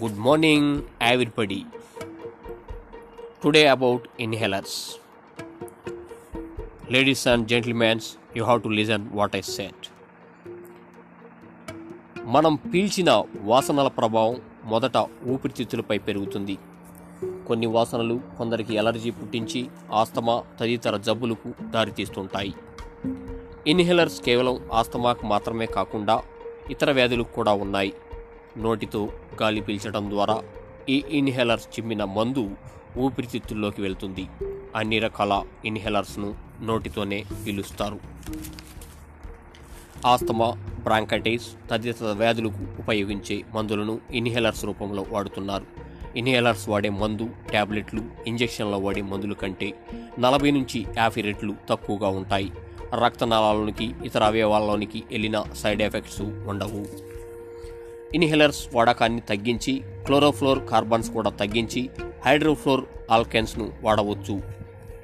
Good morning, everybody. Today about inhalers. Ladies and gentlemen, you have to listen what I said. మనం పీల్చిన వాసనల ప్రభావం మొదట ఊపిరితిత్తులపై పెరుగుతుంది కొన్ని వాసనలు కొందరికి ఎలర్జీ పుట్టించి ఆస్తమా తదితర జబ్బులకు దారితీస్తుంటాయి ఇన్హేలర్స్ కేవలం ఆస్తమాకు మాత్రమే కాకుండా ఇతర వ్యాధులకు కూడా ఉన్నాయి నోటితో గాలి పీల్చడం ద్వారా ఈ ఇన్హేలర్స్ చిమ్మిన మందు ఊపిరితిత్తుల్లోకి వెళ్తుంది. అన్ని రకాల ఇన్హేలర్స్ను నోటితోనే పీలుస్తారు. ఆస్తమా బ్రాంకటైస్ తదితర వ్యాధులకు ఉపయోగించే మందులను ఇన్హేలర్స్ రూపంలో వాడుతున్నారు. ఇన్హేలర్స్ వాడే మందు టాబ్లెట్లు ఇంజెక్షన్లో వాడే మందుల కంటే నలభై నుంచి యాభై రెట్లు తక్కువగా ఉంటాయి. రక్తనాళాలలోనికి ఇతర అవయవాల్లోనికి వెళ్ళిన సైడ్ ఎఫెక్ట్స్ ఉండవు. ఇన్హేలర్స్ వాడకాన్ని తగ్గించి క్లోరోఫ్లోర్ కార్బన్స్ కూడా తగ్గించి హైడ్రోఫ్లోర్ ఆల్కెన్స్ను వాడవచ్చు.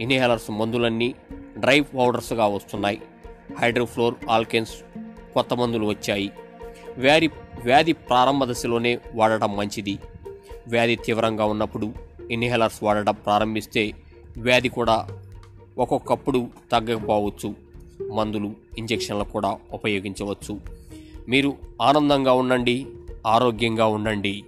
ఇన్హేలర్స్ మందులన్నీ డ్రై పౌడర్స్గా వస్తున్నాయి. హైడ్రోఫ్లోర్ ఆల్కెన్స్ కొత్త మందులు వచ్చాయి. వ్యాధి వ్యాధి ప్రారంభ దశలోనే వాడటం మంచిది. వ్యాధి తీవ్రంగా ఉన్నప్పుడు ఇన్హేలర్స్ వాడటం ప్రారంభిస్తే వ్యాధి కూడా ఒక్కొక్కప్పుడు తగ్గకపోవచ్చు. మందులు ఇంజెక్షన్లు కూడా ఉపయోగించవచ్చు. మీరు ఆనందంగా ఉండండి ఆరోగ్యంగా ఉండండి.